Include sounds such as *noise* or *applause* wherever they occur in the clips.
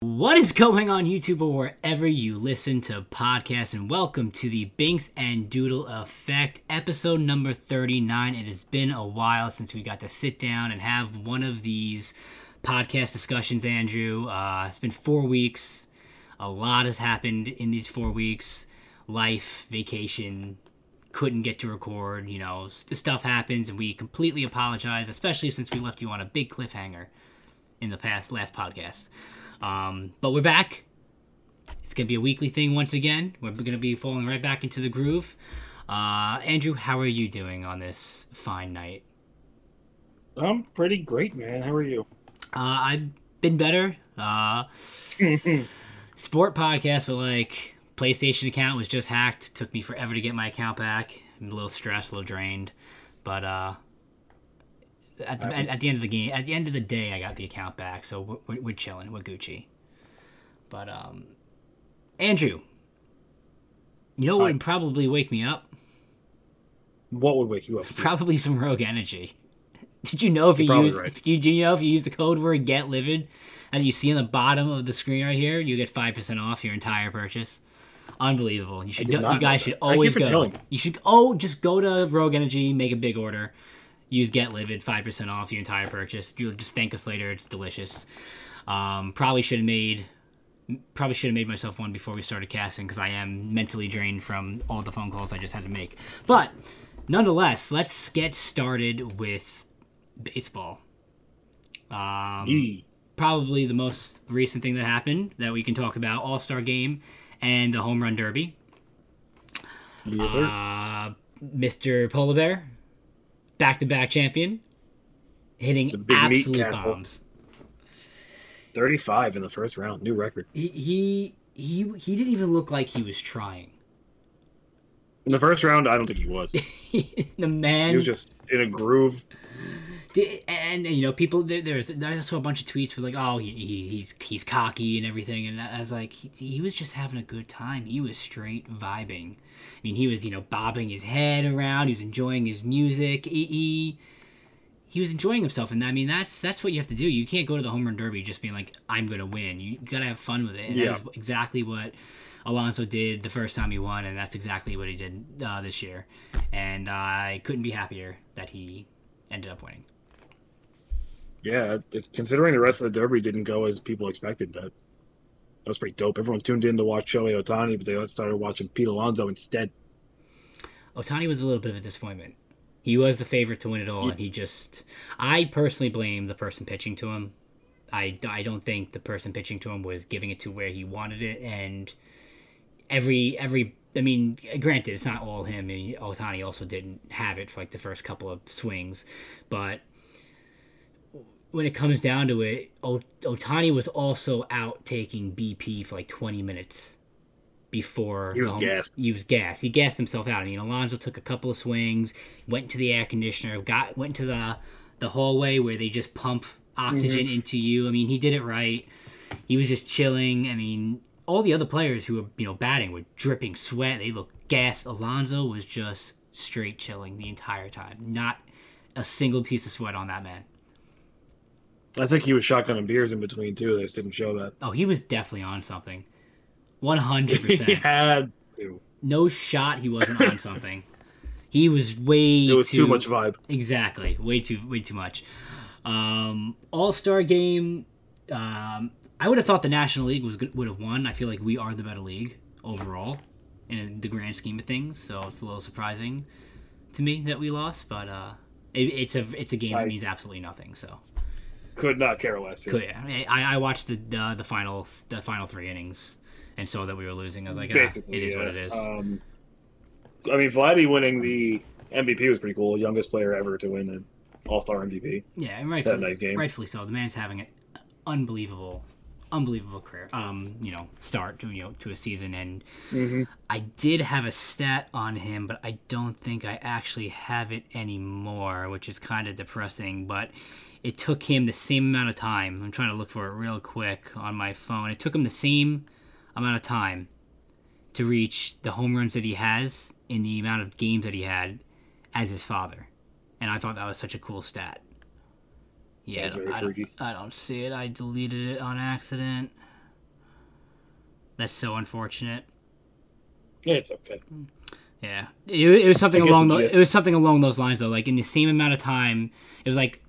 What is going on, YouTube, or wherever you listen to podcasts? And welcome to the Binkz and Doodle Effect, episode number 39. It has been a while since we got to sit down and have one of these podcast discussions, Andrew. Uh, it's been four weeks. A lot has happened in these four weeks life, vacation, couldn't get to record. You know, the stuff happens, and we completely apologize, especially since we left you on a big cliffhanger in the past last podcast. Um, but we're back. It's gonna be a weekly thing once again. We're gonna be falling right back into the groove. Uh, Andrew, how are you doing on this fine night? I'm pretty great, man. How are you? Uh, I've been better. Uh, *laughs* sport podcast, but like PlayStation account was just hacked. Took me forever to get my account back. I'm a little stressed, a little drained, but uh, at the, at, at the end of the game, at the end of the day, I got the account back, so we're, we're, we're chilling. We're Gucci. But um, Andrew, you know what Hi. would probably wake me up? What would wake you up? Steve? Probably some Rogue Energy. *laughs* Did you know if you You're probably use right. if you do you know if you use the code word get livid and you see on the bottom of the screen right here, you get five percent off your entire purchase. Unbelievable! You should did do, not you guys should that. Thank you always go. telling. You should oh just go to Rogue Energy, make a big order, use get livid, five percent off your entire purchase. You'll just thank us later. It's delicious. Um, probably should have made probably should have made myself one before we started casting because I am mentally drained from all the phone calls I just had to make. But nonetheless, let's get started with baseball. Um, Yee. probably the most recent thing that happened that we can talk about All Star Game and the Home Run Derby. Yes, sir. Uh, Mr. Polar Bear, back to back champion, hitting The big meat absolute bombs. 35 in the first round, new record. He, he he he didn't even look like he was trying. In the first round, I don't think he was. *laughs* the man He was just in a groove. And, you know people there, there's I saw a bunch of tweets were like oh he, he he's he's cocky and everything. And I was like he, he was just having a good time. He was straight vibing. I mean he was you know bobbing his head around. He was enjoying his music. He he, he was enjoying himself. And I mean that's that's what you have to do. You can't go to the home run derby just being like I'm gonna win. You gotta have fun with it. And Yeah. that is exactly what Alonso did the first time he won and that's exactly what he did uh, this year. And I couldn't be happier that he ended up winning. Yeah, considering the rest of the Derby didn't go as people expected, that, that was pretty dope. Everyone tuned in to watch Shohei Ohtani, but they started watching Pete Alonso instead. Ohtani was a little bit of a disappointment. He was the favorite to win it all, and he just. I personally blame the person pitching to him. I, I don't think the person pitching to him was giving it to where he wanted it, and every every. I mean, granted, it's not all him. I mean, Ohtani also didn't have it for like the first couple of swings, but when it comes down to it, o- Ohtani was also out taking BP for like 20 minutes before He was home- gassed. He was gassed. He gassed himself out. I mean, Alonso took a couple of swings, went to the air conditioner, got went to the the hallway where they just pump oxygen mm-hmm. into you. I mean, he did it right. He was just chilling. I mean, all the other players who were you know batting were dripping sweat. They looked gassed. Alonso was just straight chilling the entire time. Not a single piece of sweat on that man. I think he was shotgunning beers in between, too. They just didn't show that. Oh, he was definitely on something. *laughs* One hundred percent. he had to. No shot. He wasn't on something. He was way. It was too much vibe. Exactly. Way too. Way too much. Um, All Star game. Um, I would have thought the National League was would have won. I feel like we are the better league overall in the grand scheme of things. So it's a little surprising to me that we lost, but uh, it, it's a it's a game that means absolutely nothing. So. Could not care less. Cool, yeah. I, I watched the, the the finals, the final three innings, and saw that we were losing. I was like, ah, it is yeah. what it is. Um, I mean, Vladdy winning the MVP was pretty cool. Youngest player ever to win an All Star MVP. yeah, and rightfully, nice game. rightfully so. The man's having an unbelievable, unbelievable career. Um, you know, start to you know to a season, and Mm-hmm. I did have a stat on him, but I don't think I actually have it anymore, which is kind of depressing. But it took him the same amount of time. I'm trying to look for it real quick on my phone. It took him the same amount of time to reach the home runs that he has in the amount of games that he had, as his father, and I thought that was such a cool stat. Yeah, I, don't. I don't see it. I deleted it on accident. That's so unfortunate. Yeah, it's okay. Yeah, it, it was something along the the, it was something along those lines though. Like in the same amount of time, it was like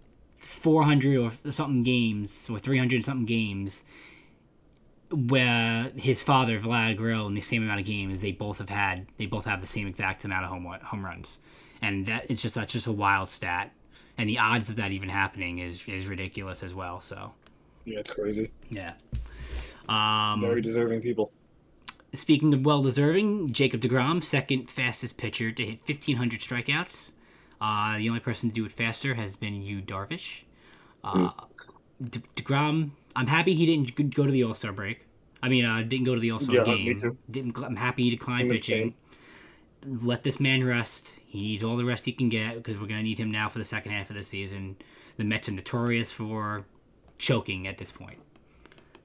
400 or something games or 300 something games where his father Vlad Grill in the same amount of games they both have had they both have the same exact amount of home home runs, and that it's just that's just a wild stat, and the odds of that even happening is is ridiculous as well. So Yeah, it's crazy. yeah. Um, Very deserving people. Speaking of well deserving, Jacob DeGrom, second fastest pitcher to hit 1,500 strikeouts. Uh, the only person to do it faster has been Yu Darvish. Uh, De- DeGrom, I'm happy he didn't go to the All Star break. I mean, uh, didn't go to the All Star Yeah, game. me too. Didn't, I'm happy he declined pitching. Let this man rest. He needs all the rest he can get because we're going to need him now for the second half of the season. The Mets are notorious for choking at this point.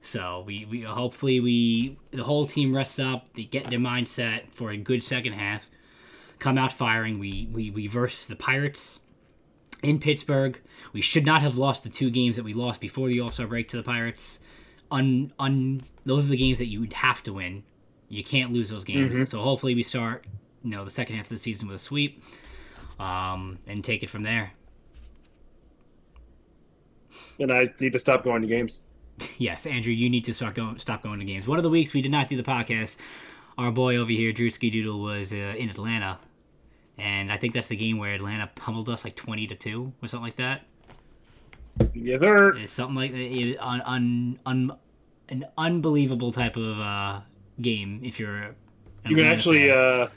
So we, we hopefully we the whole team rests up, they get their mindset for a good second half, come out firing. We we we verse the Pirates in Pittsburgh. We should not have lost the two games that we lost before the All Star break to the Pirates. Un un those are the games that you would have to win. You can't lose those games. So hopefully we start you know the second half of the season with a sweep, um, and take it from there. And I need to stop going to games. *laughs* Yes, Andrew, you need to start going, stop going to games. One of the weeks we did not do the podcast, our boy over here, Drewski Doodle, was uh, in Atlanta, and I think that's the game where Atlanta pummeled us like twenty to two or something like that. Yeah, It's something like that. Un, un, un, an unbelievable type of uh, game if you're. you can Atlanta actually uh,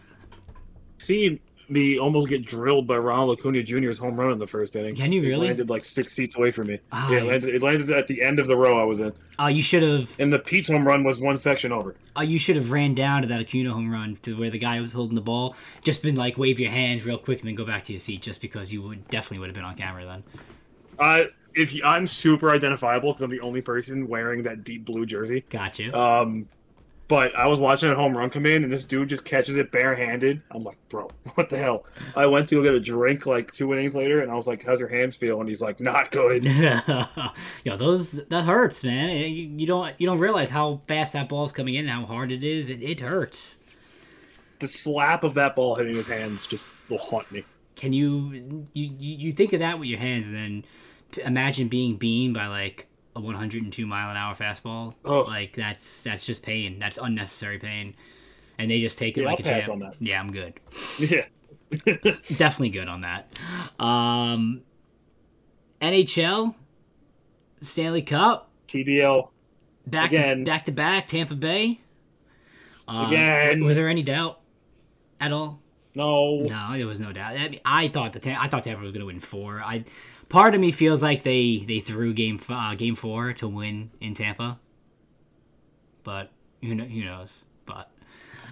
see me almost get drilled by Ronald Acuna Jr.'s home run in the first inning. Can you It really? landed like six seats away from me. Ah, yeah, it landed, it landed at the end of the row I was in, Oh, you should have. and the Pete's home run was one section over. Oh, you should have ran down to that Acuna home run to where the guy was holding the ball. Just been like wave your hands real quick and then go back to your seat, just because you would definitely would have been on camera then. Uh, if you, I'm super identifiable because I'm the only person wearing that deep blue jersey. Got you. Um, but I was watching a home run come in, and this dude just catches it barehanded. I'm like, bro, *laughs* what the hell? I went to go get a drink like two innings later, and I was like, how's your hands feel? And he's like, not good. *laughs* Yo, those that hurts, man. You, you don't you don't realize how fast that ball's coming in, and how hard it is. It, it hurts. the slap of that ball hitting his hands just will haunt me. Can you you you you think of that with your hands, and then imagine being beamed by like a 102 mile an hour fastball. Ugh. Like that's that's just pain. That's unnecessary pain. And they just take it Yeah, like I'll a pass champ. on that. Yeah, I'm good. Yeah. *laughs* Definitely good on that. Um, NHL, Stanley Cup, TBL back Again. to back to back, Tampa Bay. Um, Again. Was there any doubt at all? no. No, there was no doubt. I, mean, I thought the I thought Tampa was going to win four. I part of me feels like they they threw game uh, game four to win in Tampa, but who know, who knows? But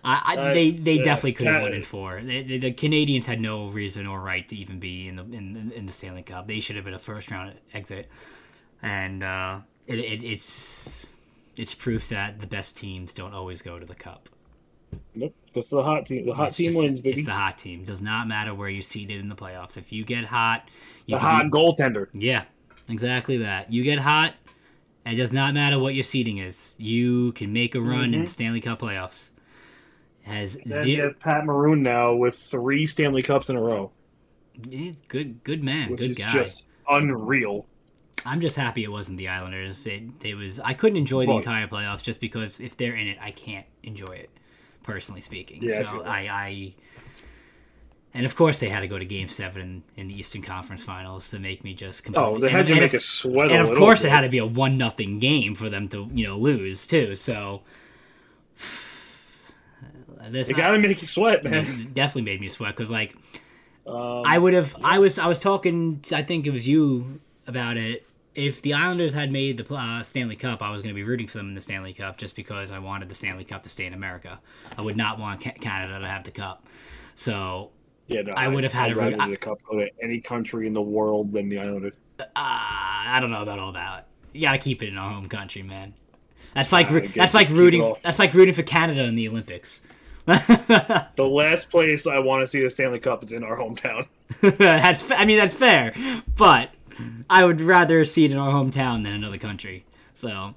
I, I Uh, they they yeah, definitely could have won in four. They, they, the Canadiens had no reason or right to even be in the in, in the Stanley Cup. They should have been a first round exit, and uh, it, it, it's it's proof that the best teams don't always go to the cup. Nope. That's the hot team. The hot It's team just- wins, baby. It's the hot team. Does not matter where you're seated in the playoffs. If you get hot, you The hot be- goaltender. yeah, exactly that. You get hot, it does not matter what your seating is. You can make a run in the Stanley Cup playoffs. Has Mm-hmm. Zero. have Pat Maroon now with three Stanley Cups in a row, Good, good man, which good is guy. just unreal. I'm just happy it wasn't the Islanders. It, it was. I couldn't enjoy the Well- entire playoffs just because if they're in it, I can't enjoy it. Personally speaking, Yeah, so that. I, I, and of course they had to go to Game Seven in, in the Eastern Conference Finals to make me just completely. Oh, they and- had to and make of- us sweat a and of course bit. it had to be a one nothing game for them to you know lose too. So *sighs* this They gotta make you sweat, man. definitely made me sweat because like Um, I would have. I was. I was talking. I think it was you about it. If the Islanders had made the uh, Stanley Cup, I was going to be rooting for them in the Stanley Cup just because I wanted the Stanley Cup to stay in America. I would not want Canada to have the cup. So yeah, no, I would have had I'd a root- rather the cup go to any country in the world than the Islanders. uh, I don't know about all that. You got to keep it in our home country, man. That's like guess that's like rooting. That's like rooting for Canada in the Olympics. *laughs* The last place I want to see the Stanley Cup is in our hometown. *laughs* that's I mean that's fair, but I would rather see it in our hometown than another country. So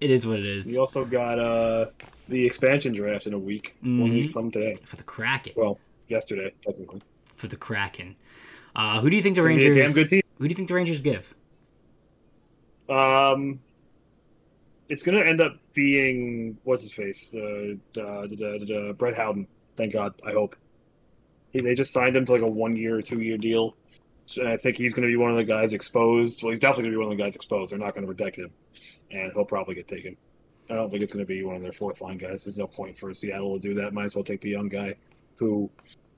it is what it is We also got uh, the expansion draft in a week, one week from today. for the Kraken. Well, yesterday, technically. For the Kraken. Uh, who do you think the a Rangers? damn good team. Who do you think the Rangers give? Um, it's gonna end up being what's his face, uh, uh, the, the, the, Brett Howden. Thank God. I hope. He, they just signed him to like a one-year, or two-year deal, So- and I think he's gonna be one of the guys exposed. Well, he's definitely gonna be one of the guys exposed. They're not gonna protect him, and he'll probably get taken. I don't think it's gonna be one of their fourth-line guys. There's no point for Seattle to do that. Might as well take the young guy, who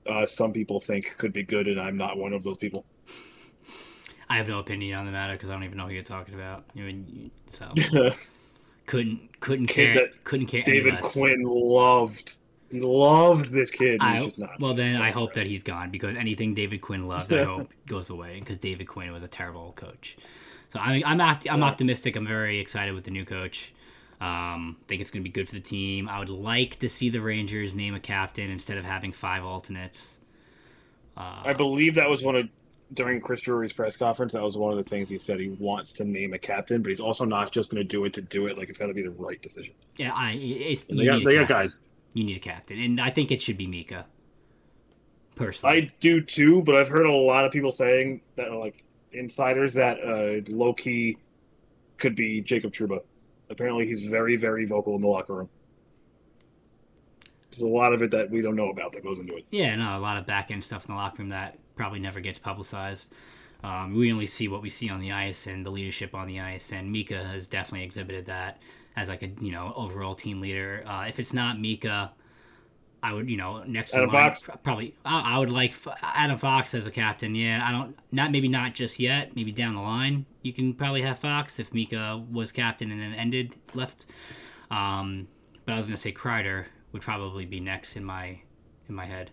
uh, some people think could be good, and I'm not one of those people. I have no opinion on the matter because I don't even know who you're talking about. You mean, so *laughs* couldn't couldn't care couldn't care. David. Quinn loved. He loved this kid. I, just not. well, then he's I hope right. that he's gone because anything David Quinn loves, I hope *laughs* goes away because David Quinn was a terrible coach. So I, I'm opt- I'm Yeah. optimistic. I'm very excited with the new coach. Um, think it's going to be good for the team. I would like to see the Rangers name a captain instead of having five alternates. Uh, I believe that was one of during Chris Drury's press conference. That was one of the things he said. He wants to name a captain, but he's also not just going to do it to do it. Like it's got to be the right decision. yeah, I it's, they got, they got guys. You need a captain, and I think it should be Mika. Personally, I do too, but I've heard a lot of people saying that like insiders that uh, low key could be Jacob Trouba. Apparently, he's very, very vocal in the locker room. There's a lot of it that we don't know about that goes into it. Yeah, no, a lot of back end stuff in the locker room that probably never gets publicized. Um, we only see what we see on the ice and the leadership on the ice, and Mika has definitely exhibited that as like a you know overall team leader. Uh, if it's not Mika, I would you know next Adam line, Fox? pr- probably I, I would like Adam Fox as a captain. Yeah, I don't not maybe not just yet. Maybe down the line you can probably have Fox if Mika was captain and then ended left. Um, but I was gonna say Kreider would probably be next in my in my head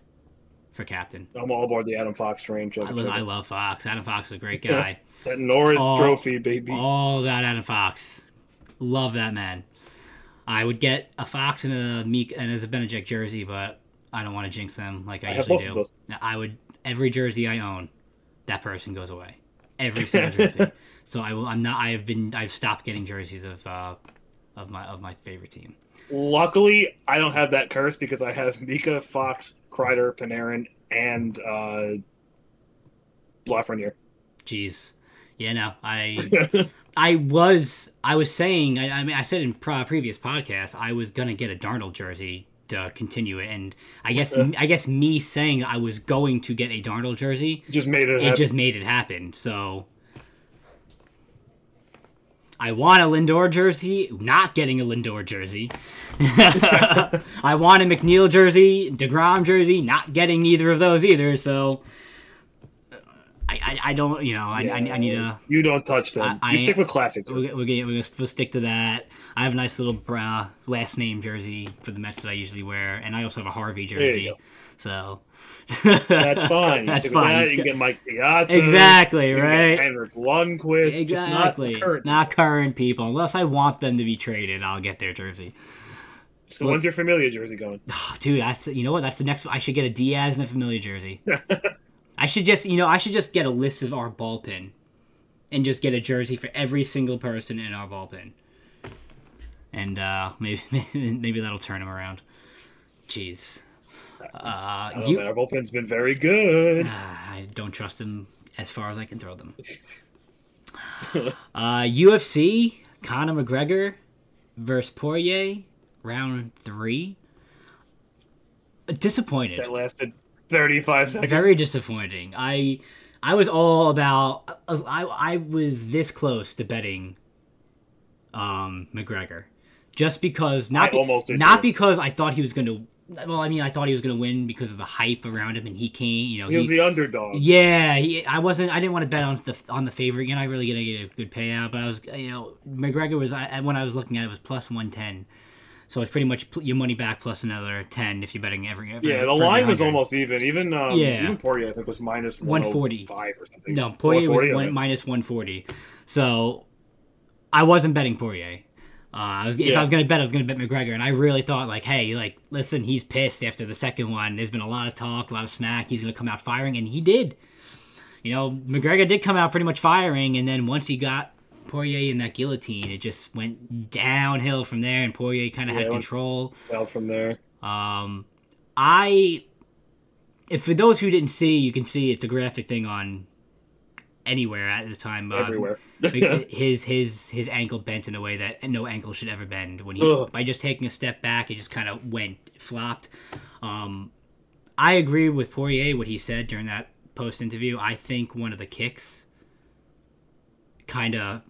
for captain. I'm all aboard the Adam Fox train. I, lo- I love Fox. Adam Fox is a great *laughs* guy. that Norris all- Trophy, baby. All about Adam Fox. Love that man. I would get a Fox and a Mika Zibanejad jersey, but I don't want to jinx them like I, I usually do. I would every jersey I own, that person goes away. Every single jersey. *laughs* so I will. I'm not. I have been. I've stopped getting jerseys of uh, of my of my favorite team. Luckily, I don't have that curse because I have Mika, Fox, Kreider, Panarin, and uh, Lafreniere. Jeez. Yeah. No. I. *laughs* I was I was saying I, I mean I said in previous podcasts I was gonna get a Darnold jersey to continue it, and I guess *laughs* I guess me saying I was going to get a Darnold jersey, just made it. it happen. just made it happen. So I want a Lindor jersey, not getting a Lindor jersey. *laughs* I want a McNeil jersey, Degrom jersey, not getting neither of those either. So. I, I, don't you know I, I, I need a You don't touch them. I- you stick with classics. We'll, we'll, we'll, we'll stick to that. I have a nice little uh, last name jersey for the Mets that I usually wear, and I also have a Harvey jersey. So That's *laughs* fine. You That's fine. That. You can get Mike Piazza. exactly right. Henrik Lundqvist. Exactly. Just not current. Not current people. Unless I want them to be traded, I'll get their jersey. So when's your Familia jersey going? Oh, *sighs* dude, that's you know what? That's the next. one. I should get a Diaz and a Familia jersey. *laughs* I should just you know I should just get a list of our bullpen, and just get a jersey for every single person in our bullpen. And uh, *laughs* maybe maybe that'll turn them around. Jeez. Uh, you, know, Our bullpen's been very good. Ah, I don't trust them as far as I can throw them. *laughs* uh, UFC, Conor McGregor versus Poirier, round three. Disappointed. That lasted 35 seconds. Very disappointing. I I was all about. I I was this close to betting. Um, McGregor, just because not be- almost not too. because I thought he was going to. Well, I mean, I thought he was going to win because of the hype around him, and he came. You know, He was the underdog. yeah, he, I wasn't. I didn't want to bet on the on the favorite. You're not really gonna get a good payout, but I was, you know, McGregor was. I, when I was looking at it, it was plus one ten, so it's pretty much your money back plus another ten if you're betting every. every Yeah, the line was almost even. Even um, Yeah. even Poirier, I think, was minus 145 or something. No, Poirier was 140, one, minus one forty, so I wasn't betting Poirier. Uh, I was, if Yeah. I was gonna bet, I was gonna bet McGregor, and I really thought like, hey, like, listen, he's pissed after the second one. There's been a lot of talk, a lot of smack. He's gonna come out firing, and he did. You know, McGregor did come out pretty much firing, and then once he got Poirier in that guillotine, it just went downhill from there, and Poirier kind of Yeah, had control. Well, from there, Um, I, if for those who didn't see, you can see it's a graphic thing on anywhere at the time. uh, everywhere. *laughs* *laughs* his his his ankle bent in a way that no ankle should ever bend. When he Ugh. by just taking a step back, it just kind of went flopped. Um, I agree with Poirier what he said during that post interview. I think one of the kicks kind of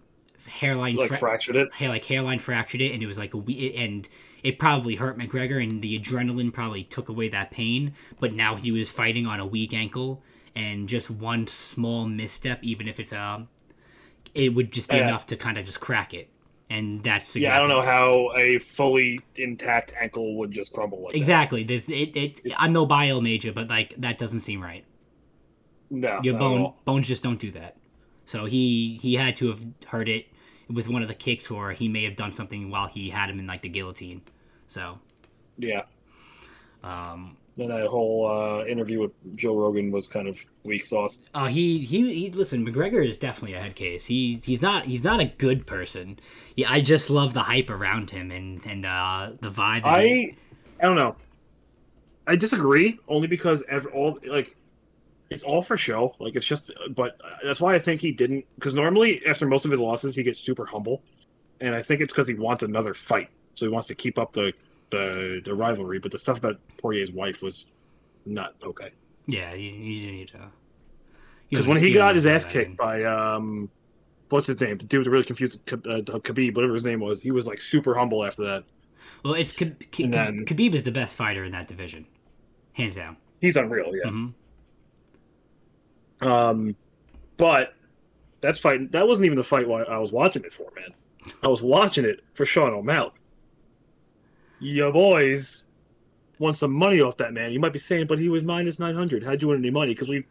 hairline like fra- fractured it. hair like hairline fractured it and it was like a we and it probably hurt McGregor and the adrenaline probably took away that pain but now he was fighting on a weak ankle and just one small misstep even if it's a it would just be Yeah. enough to kind of just crack it and that's Yeah, I don't know how a fully intact ankle would just crumble like exactly there's it, it I'm no bio major but like that doesn't seem right. No, your bone bones just don't do that so he he had to have hurt it with one of the kicks or he may have done something while he had him in like the guillotine so Yeah. um Then that whole uh, interview with Joe Rogan was kind of weak sauce. Uh, he, he he listen. McGregor is definitely a head case. He he's not he's not a good person. Yeah, I just love the hype around him and and uh, the vibe. that he- I I don't know. I disagree only because every, all like it's all for show. Like it's just, but that's why I think he didn't. Because normally after most of his losses, he gets super humble, and I think it's because he wants another fight, so he wants to keep up the the the rivalry. But the stuff about Poirier's wife was not okay. yeah, you, you need to. Because when he got his ass kicked by um, what's his name? The dude that really confused Khabib, uh, Khabib, whatever his name was. He was like super humble after that. well, it's Khabib, Khabib, and then- Khabib is the best fighter in that division, hands down. He's unreal, yeah. hmm Um, but that's fighting. That wasn't even the fight I was watching it for, man. I was watching it for Sean O'Malley. Your boys want some money off that man. You might be saying, but he was minus nine hundred. How'd you win any money? Because we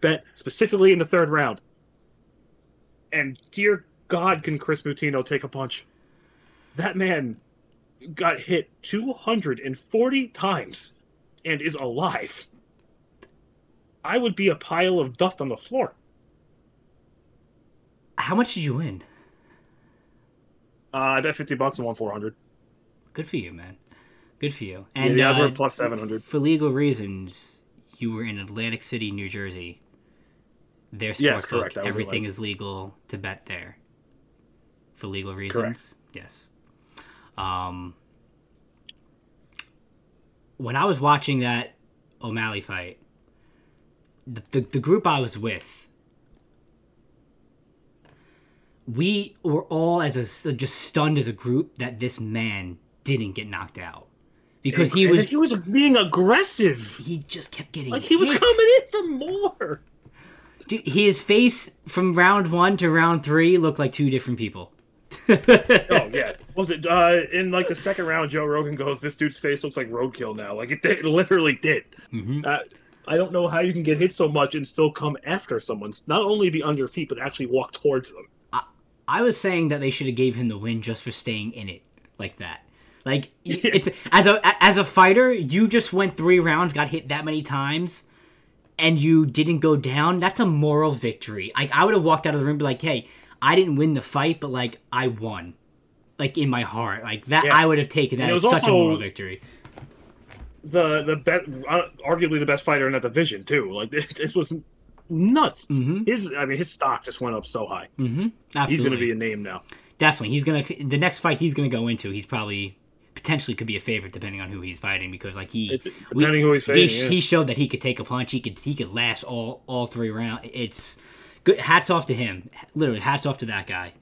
bet specifically in the third round. And dear God, can Kris Moutinho take a punch? That man got hit two hundred and forty times and is alive. I would be a pile of dust on the floor. How much did you win? Uh, I bet fifty bucks and won four hundred. Good for you, man. Good for you. And the odds uh, were plus seven hundred. for legal reasons, you were in Atlantic City, New Jersey. Their Yes, sportsbook, correct. Was everything is legal to bet there. For legal reasons, Correct. yes. Um, when I was watching that O'Malley fight, the, the, the group I was with, we were all as a just stunned as a group that this man didn't get knocked out because he was he was being aggressive. he just kept getting Like he was coming in for more. Dude, his face from round one to round three looked like two different people. *laughs* Oh yeah, was it uh, in like the second round? Joe Rogan goes, "This dude's face looks like roadkill now." Like it, did, it literally did. Mhm. Uh, I don't know how you can get hit so much and still come after someone. Not only be on your feet, but actually walk towards them. I was saying that they should have gave him the win just for staying in it like that. Like it's as a as a fighter, you just went three rounds, got hit that many times, and you didn't go down. That's a moral victory. Like I would have walked out of the room, and be like, "Hey, I didn't win the fight, but like I won." Like in my heart, like that, Yeah. I would have taken that as such a moral victory. The the best, uh, arguably the best fighter in that division too. Like *laughs* this, this was nuts. Mm-hmm. His, I mean, his stock just went up so high. Mm-hmm. He's going to be a name now. Definitely, he's gonna the next fight he's gonna go into. He's probably potentially could be a favorite depending on who he's fighting because like he It's we- depending who he's he, yeah. he showed that he could take a punch. He could he could last all all three rounds. It's good. Hats off to him. Literally, hats off to that guy.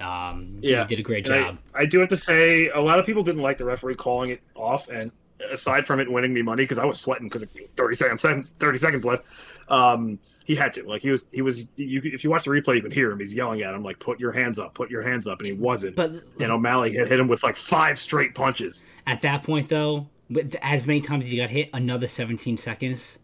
Um, Yeah. he did a great And job. I, I do have to say, a lot of people didn't like the referee calling it off, and aside from it winning me money, because I was sweating because thirty seconds, thirty seconds left. Um, he had to like he was he was. You, if you watch the replay, you can hear him. He's yelling at him like, "Put your hands up! Put your hands up!" And he wasn't. But and O'Malley had hit him with like five straight punches. at that point, though, with as many times as he got hit, another 17 seconds.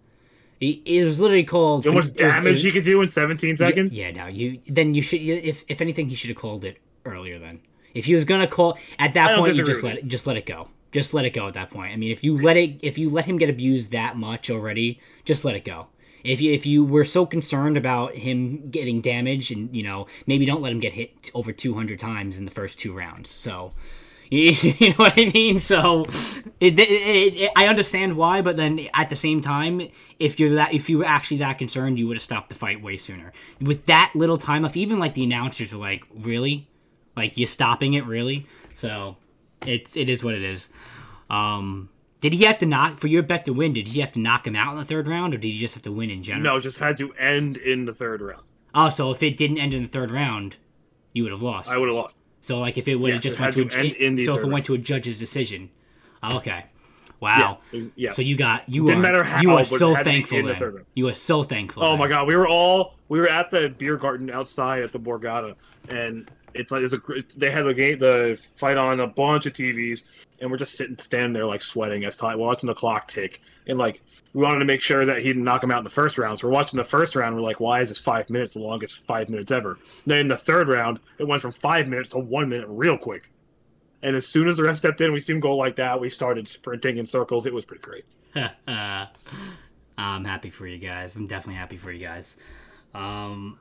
He, it was literally called. How much damage he could do in seventeen seconds? Yeah, no, you then you should if if anything he should have called it earlier then. If he was gonna call at that point, you just let it, just let it go. Just let it go at that point. I mean, if you let it, if you let him get abused that much already, just let it go. If you if you were so concerned about him getting damaged, and you know maybe don't let him get hit over 200 times in the first two rounds. So. *laughs* You know what I mean? So, it, it, it, I understand why, but then at the same time, if you're that, if you were actually that concerned, you would have stopped the fight way sooner. With that little time left, even like the announcers were like, "Really? Like you stopping it? Really?" So, it it is what it is. Um, did he have to knock for your bet to win? Did he have to knock him out in the third round, or did he just have to win in general? No, it just had to end in the third round. Oh, so if it didn't end in the third round, you would have lost. I would have lost. So like if it would have Yes, just went to, to end in the so if it third went to a judge's decision, okay, wow. Yeah, was- yeah. So you got you Didn't are matter how, you are so had to be thankful the then. You are so thankful. Oh then. my god, we were all we were at the beer garden outside at the Borgata, and it's like it's a they had the game the fight on a bunch of TVs, and we're just sitting standing there like sweating as time watching the clock tick, and like we wanted to make sure that he didn't knock him out in the first round. So we're watching the first round. We're like, why is this five minutes the longest five minutes ever? Then in the third round, it went from five minutes to one minute real quick. And as soon as the ref stepped in, we seen him go like that. We started sprinting in circles. It was pretty great. *laughs* I'm happy for you guys. I'm definitely happy for you guys. Um,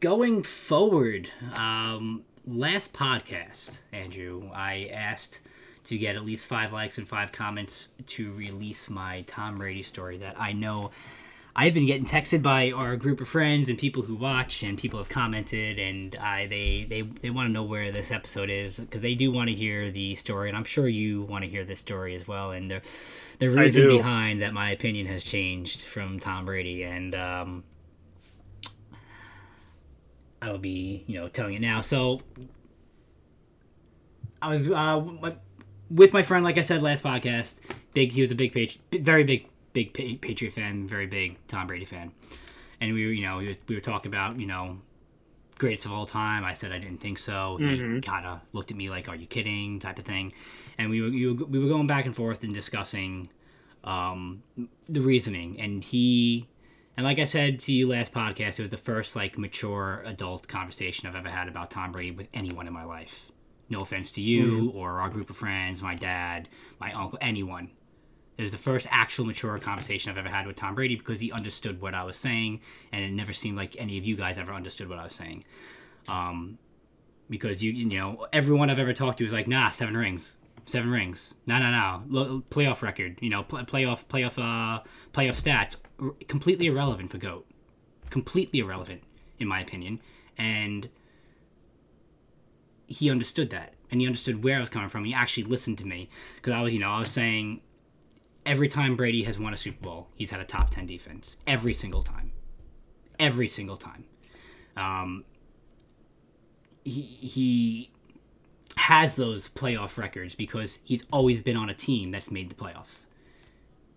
going forward, um, last podcast, Andrew, I asked to get at least five likes and five comments to release my Tom Brady story that I know I've been getting texted by our group of friends and people who watch and people have commented and I they they, they want to know where this episode is because they do want to hear the story and I'm sure you want to hear this story as well and the the reason behind that my opinion has changed from Tom Brady and um I will be you know telling it now so I was uh my- with my friend like I said last podcast big he was a big page very big big pa- Patriot fan, very big Tom Brady fan, and we were, you know, we were, we were talking about, you know, greatest of all time. I said I didn't think so. He Mhm. kind of looked at me like, "Are you kidding?" type of thing, and we were you, we were going back and forth and discussing um, the reasoning, and he. And like I said to you last podcast, it was the first like mature adult conversation I've ever had about Tom Brady with anyone in my life. No offense to you or our group of friends, my dad, my uncle, anyone. It was the first actual mature conversation I've ever had with Tom Brady because he understood what I was saying, and it never seemed like any of you guys ever understood what I was saying. Um, because you, you know, everyone I've ever talked to is like, nah, seven rings, seven rings, no, no, no, playoff record, you know, pl- playoff, playoff, uh, playoff stats, R- completely irrelevant for goat, completely irrelevant in my opinion, and he understood that, and he understood where I was coming from. He actually listened to me because I was, you know, I was saying every time Brady has won a Super Bowl, he's had a top 10 defense. Every single time. Every single time. Um, he, he has those playoff records because he's always been on a team that's made the playoffs.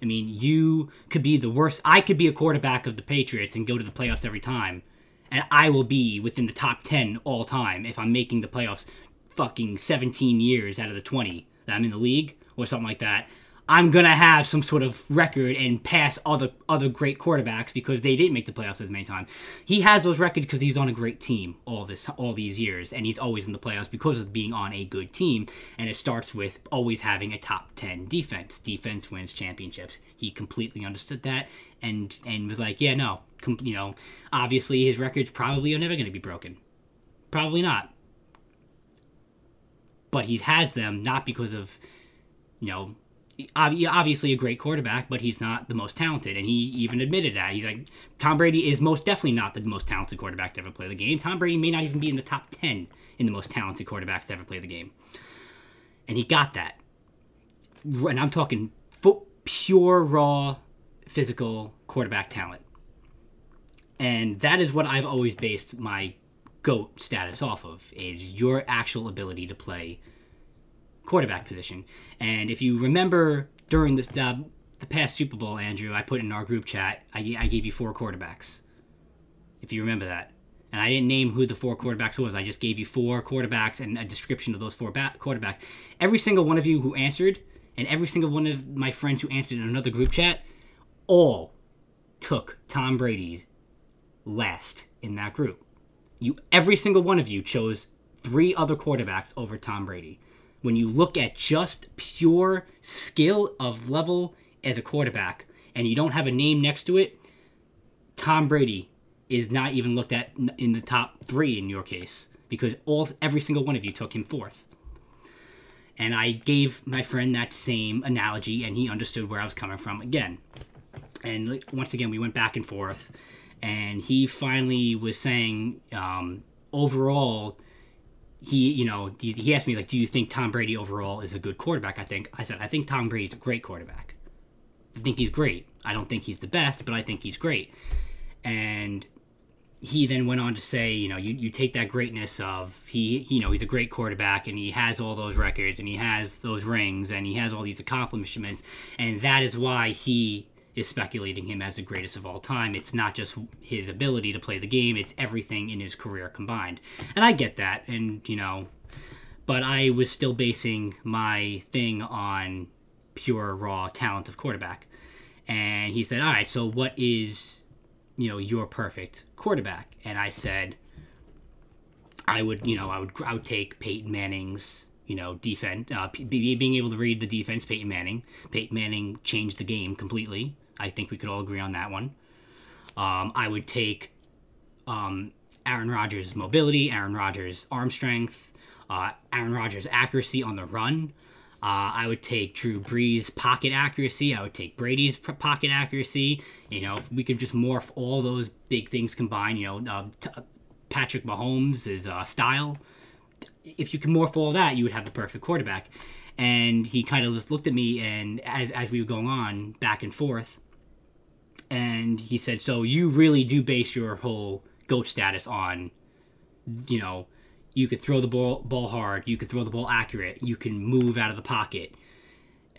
I mean, you could be the worst. I could be a quarterback of the Patriots and go to the playoffs every time, and I will be within the top 10 all time if I'm making the playoffs fucking 17 years out of the 20 that I'm in the league or something like that. I'm gonna have some sort of record and pass other other great quarterbacks because they didn't make the playoffs as many times. He has those records because he's on a great team all this all these years, and he's always in the playoffs because of being on a good team. And it starts with always having a top ten defense. Defense wins championships. He completely understood that and and was like, yeah, no, com- you know, obviously his records probably are never gonna be broken. Probably not. But he has them not because of, you know, obviously a great quarterback, but he's not the most talented, and he even admitted that. He's like, Tom Brady is most definitely not the most talented quarterback to ever play the game. Tom Brady may not even be in the top ten in the most talented quarterbacks to ever play the game, and he got that. And I'm talking pure raw physical quarterback talent, and that is what I've always based my goat status off of is your actual ability to play quarterback position. And if you remember during this the, the past Super Bowl, Andrew, I put in our group chat, I, I gave you four quarterbacks. If you remember that. And I didn't name who the four quarterbacks was. I just gave you four quarterbacks and a description of those four ba- quarterbacks. Every single one of you who answered, and every single one of my friends who answered in another group chat, all took Tom Brady last in that group. You every single one of you chose three other quarterbacks over Tom Brady. When you look at just pure skill of level as a quarterback and you don't have a name next to it, Tom Brady is not even looked at in the top three in your case because all every single one of you took him fourth. And I gave my friend that same analogy, and he understood where I was coming from again. And once again, we went back and forth, and he finally was saying, um, overall, he, you know, he, he asked me like, "Do you think Tom Brady overall is a good quarterback?" I think I said, "I think Tom Brady's a great quarterback. I think he's great. I don't think he's the best, but I think he's great." And he then went on to say, you know, you, you take that greatness of he, you know, he's a great quarterback and he has all those records and he has those rings and he has all these accomplishments, and that is why he is speculating him as the greatest of all time. It's not just his ability to play the game, it's everything in his career combined. And I get that, and, you know, but I was still basing my thing on pure raw talent of quarterback. And he said, All right, so what is you know, your perfect quarterback. And I said, I would, you know, I would, I would take Peyton Manning's, you know, defense, uh, being able to read the defense, Peyton Manning. Peyton Manning changed the game completely. I think we could all agree on that one. Um, I would take um, Aaron Rodgers' mobility, Aaron Rodgers' arm strength, uh, Aaron Rodgers' accuracy on the run. Uh, I would take Drew Brees' pocket accuracy. I would take Brady's pocket accuracy. You know, we could just morph all those big things combined. You know, uh, t- Patrick Mahomes' uh, style. If you can morph all that, you would have the perfect quarterback. And he kind of just looked at me, and as, as we were going on back and forth, and he said, "So you really do base your whole goat status on, you know, you could throw the ball ball hard. You could throw the ball accurate. You can move out of the pocket.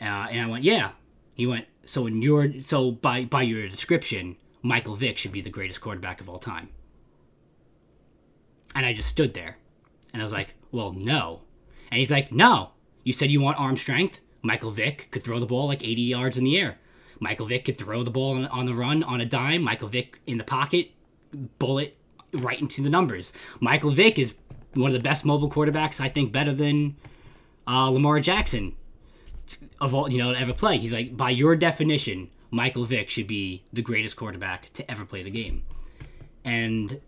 Uh, and I went, yeah. He went, so in your so by by your description, Michael Vick should be the greatest quarterback of all time. And I just stood there, and I was like, well, no. And he's like, no. You said you want arm strength. Michael Vick could throw the ball like 80 yards in the air. Michael Vick could throw the ball on, on the run on a dime. Michael Vick in the pocket, bullet right into the numbers. Michael Vick is one of the best mobile quarterbacks. I think better than uh, Lamar Jackson of all you know to ever play. He's like by your definition, Michael Vick should be the greatest quarterback to ever play the game, and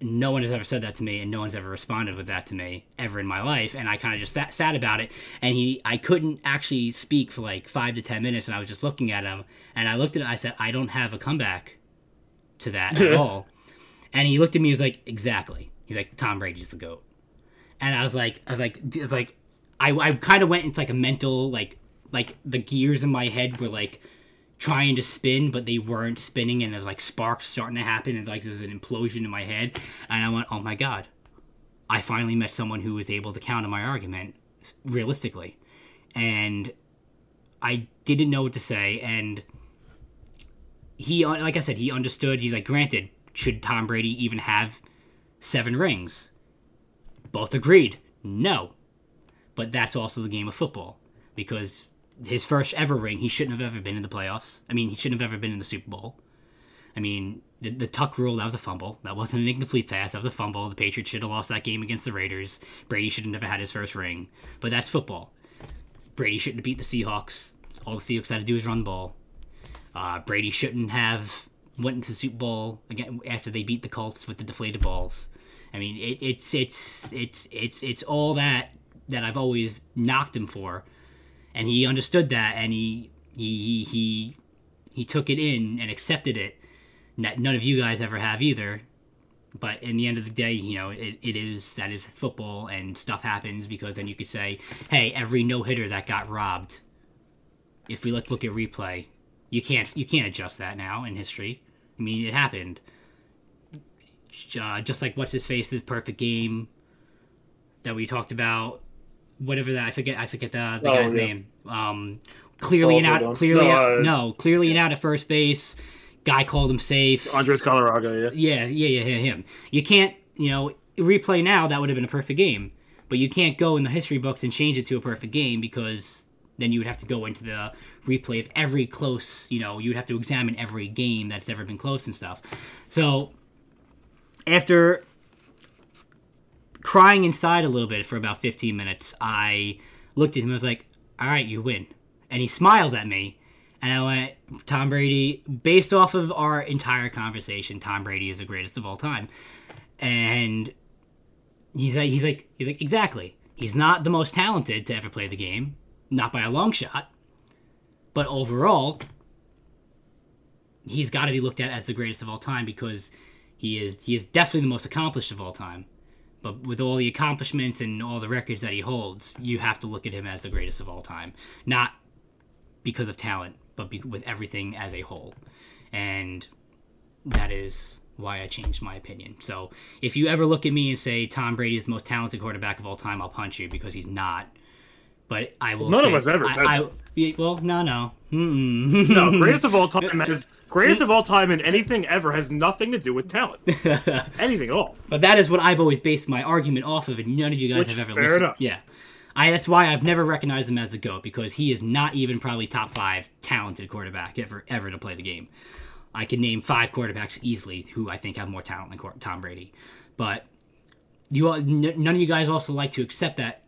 no one has ever said that to me, and no one's ever responded with that to me ever in my life. And I kind of just sat, sat about it, and he, I couldn't actually speak for like five to ten minutes, and I was just looking at him, and I looked at it, I said, I don't have a comeback to that at *laughs* all. And he looked at me, he was like, exactly. He's like, Tom Brady's the goat. And I was like, I was like, it's like, I, I kind of went into like a mental, like, like the gears in my head were like trying to spin, but they weren't spinning, and there was like sparks starting to happen, and like there's an implosion in my head. And I went, oh my God, I finally met someone who was able to counter my argument realistically. And I didn't know what to say. And he, like I said, he understood. He's like, granted, should Tom Brady even have seven rings. Both agreed, no. But that's also the game of football because his first ever ring, he shouldn't have ever been in the playoffs. I mean, he shouldn't have ever been in the Super Bowl. I mean, the, the Tuck rule, that was a fumble. That wasn't an incomplete pass. That was a fumble. The Patriots should have lost that game against the Raiders. Brady should have never had his first ring. But that's football. Brady shouldn't have beat the Seahawks. All the Seahawks had to do was run the ball. Uh, Brady shouldn't have went into the Super Bowl again after they beat the Colts with the deflated balls. I mean, it, it's it's it's it's it's all that that I've always knocked him for, and he understood that, and he he he he took it in and accepted it. That none of you guys ever have either. But in the end of the day, you know, it, it is that is football and stuff happens because then you could say, hey, every no hitter that got robbed. If we let's look at replay, you can't you can't adjust that now in history. I mean, it happened. Uh, just like what's his face's perfect game that we talked about. Whatever that I forget I forget the, the oh, guy's yeah. name. Um, clearly an out clearly no, out, uh, no clearly an out at first base. Guy called him safe. Andres Galarraga, yeah. Yeah, yeah, yeah, him. You can't, you know, replay now that would have been a perfect game, but you can't go in the history books and change it to a perfect game because then you would have to go into the replay of every close, you know, you would have to examine every game that's ever been close and stuff. So after crying inside a little bit for about 15 minutes. I looked at him and I was like, all right, you win. And he smiled at me. And I went, Tom Brady, based off of our entire conversation, Tom Brady is the greatest of all time. And he's like, he's like, he's like, exactly. He's not the most talented to ever play the game, not by a long shot. But overall, he's got to be looked at as the greatest of all time because he is he is definitely the most accomplished of all time. But with all the accomplishments and all the records that he holds, you have to look at him as the greatest of all time, not because of talent, but be, with everything as a whole. And that is why I changed my opinion. So if you ever look at me and say Tom Brady is the most talented quarterback of all time, I'll punch you because he's not. But I will. None say, of us ever I, said I, that. yeah, well, no, no, Mm-mm. No, greatest of all time *laughs* is greatest of all time in anything ever has nothing to do with talent. *laughs* anything at all. But that is what I've always based my argument off of, and none of you guys Which, have ever fair listened. enough. Yeah, I. That's why I've never recognized him as the goat because he is not even probably top five talented quarterback ever ever to play the game. I can name five quarterbacks easily who I think have more talent than Tom Brady, but you all, n- none of you guys also like to accept that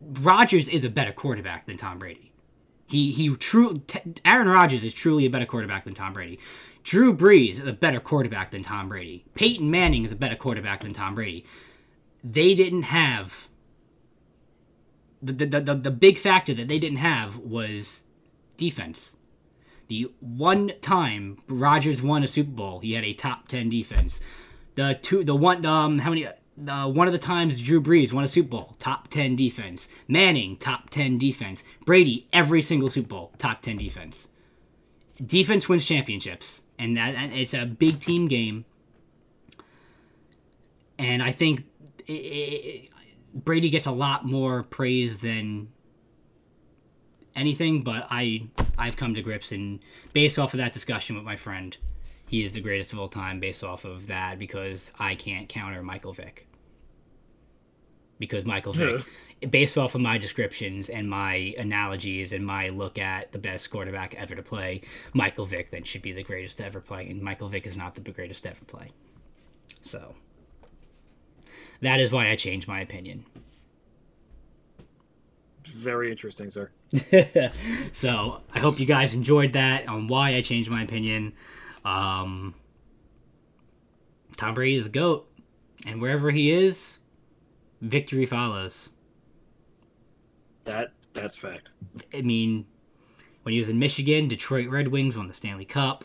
Rodgers is a better quarterback than Tom Brady. He he true Aaron Rodgers is truly a better quarterback than Tom Brady. Drew Brees is a better quarterback than Tom Brady. Peyton Manning is a better quarterback than Tom Brady. They didn't have the the, the, the big factor that they didn't have was defense. The one time Rodgers won a Super Bowl, he had a top ten defense. The two, the one, um, how many? The one of the times Drew Brees won a Super Bowl, top ten defense. Manning, top ten defense. Brady, every single Super Bowl, top ten defense. Defense wins championships, and that and it's a big team game. And I think i i Brady gets a lot more praise than anything, but I I've come to grips and based off of that discussion with my friend, he is the greatest of all time based off of that because I can't counter Michael Vick. Because Michael Vick, based off of my descriptions and my analogies and my look at the best quarterback ever to play, Michael Vick then should be the greatest to ever play, and Michael Vick is not the greatest to ever play. So that is why I changed my opinion. Very interesting, sir. *laughs* so I hope you guys enjoyed that on why I changed my opinion. Um, Tom Brady is a goat, and wherever he is, victory follows. That that's fact. I mean, when he was in Michigan, Detroit Red Wings won the Stanley Cup.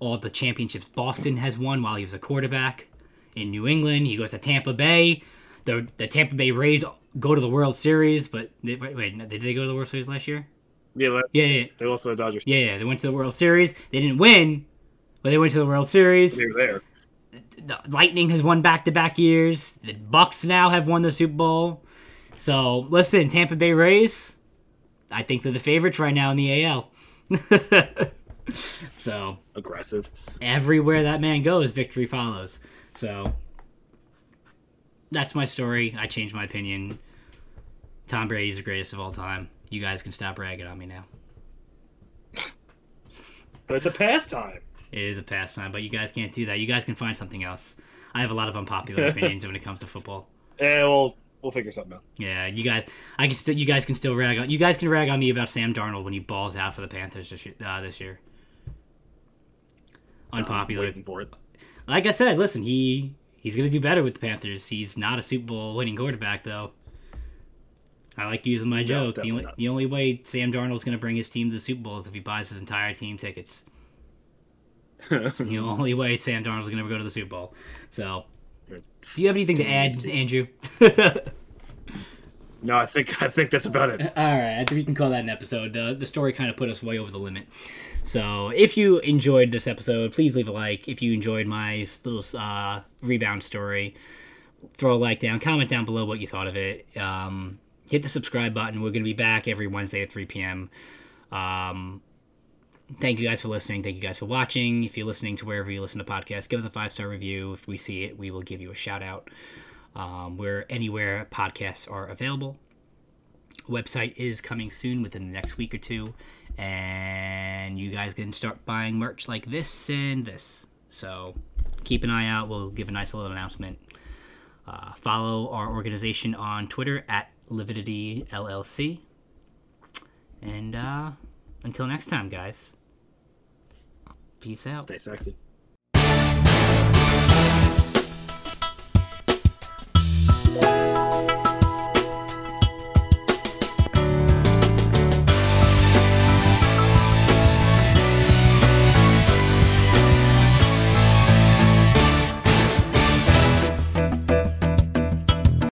All the championships Boston has won while he was a quarterback. In New England, he goes to Tampa Bay. The the Tampa Bay Rays go to the World Series, but they, wait, wait, did they go to the World Series last year? Yeah, but Yeah, yeah, they lost to the Dodgers. yeah, yeah. They went to the World Series. They didn't win, but they went to the World Series. They were there. The Lightning has won back to back years. The Bucs now have won the Super Bowl. So listen, Tampa Bay Rays. I think they're the favorites right now in the AL. *laughs* so Aggressive. everywhere that man goes, victory follows. So that's my story. I changed my opinion. Tom Brady's the greatest of all time. You guys can stop ragging on me now. But it's a pastime. It is a pastime, but you guys can't do that. You guys can find something else. I have a lot of unpopular *laughs* opinions when it comes to football. Yeah, we'll we'll figure something out. Yeah, you guys, I can still, you guys can still rag on. You guys can rag on me about Sam Darnold when he balls out for the Panthers this year. Uh, this year. Unpopular. For it. Like I said, listen, he he's gonna do better with the Panthers. He's not a Super Bowl winning quarterback though. I like using my joke. the, only, not. the only way Sam Darnold's gonna bring his team to the Super Bowl is if he buys his entire team tickets. It's the *laughs* only way Sam Darnold's gonna ever go to the Super Bowl. So, do you have anything to add, *laughs* Andrew? No, I think I think that's about it. *laughs* All right, I think we can call that an episode. Uh, the story kind of put us way over the limit. So, if you enjoyed this episode, please leave a like. If you enjoyed my little uh, rebound story, throw a like down. Comment down below what you thought of it. Um, hit the subscribe button. We're going to be back every Wednesday at 3 p.m. Um, thank you guys for listening. Thank you guys for watching. If you're listening to wherever you listen to podcasts, give us a five star review. If we see it, we will give you a shout out. Um, we're anywhere podcasts are available. Website is coming soon within the next week or two, and you guys can start buying merch like this and this. So keep an eye out. We'll give a nice little announcement. Uh, follow our organization on Twitter at Lividity LLC. And uh, until next time, guys. Peace out. Stay sexy.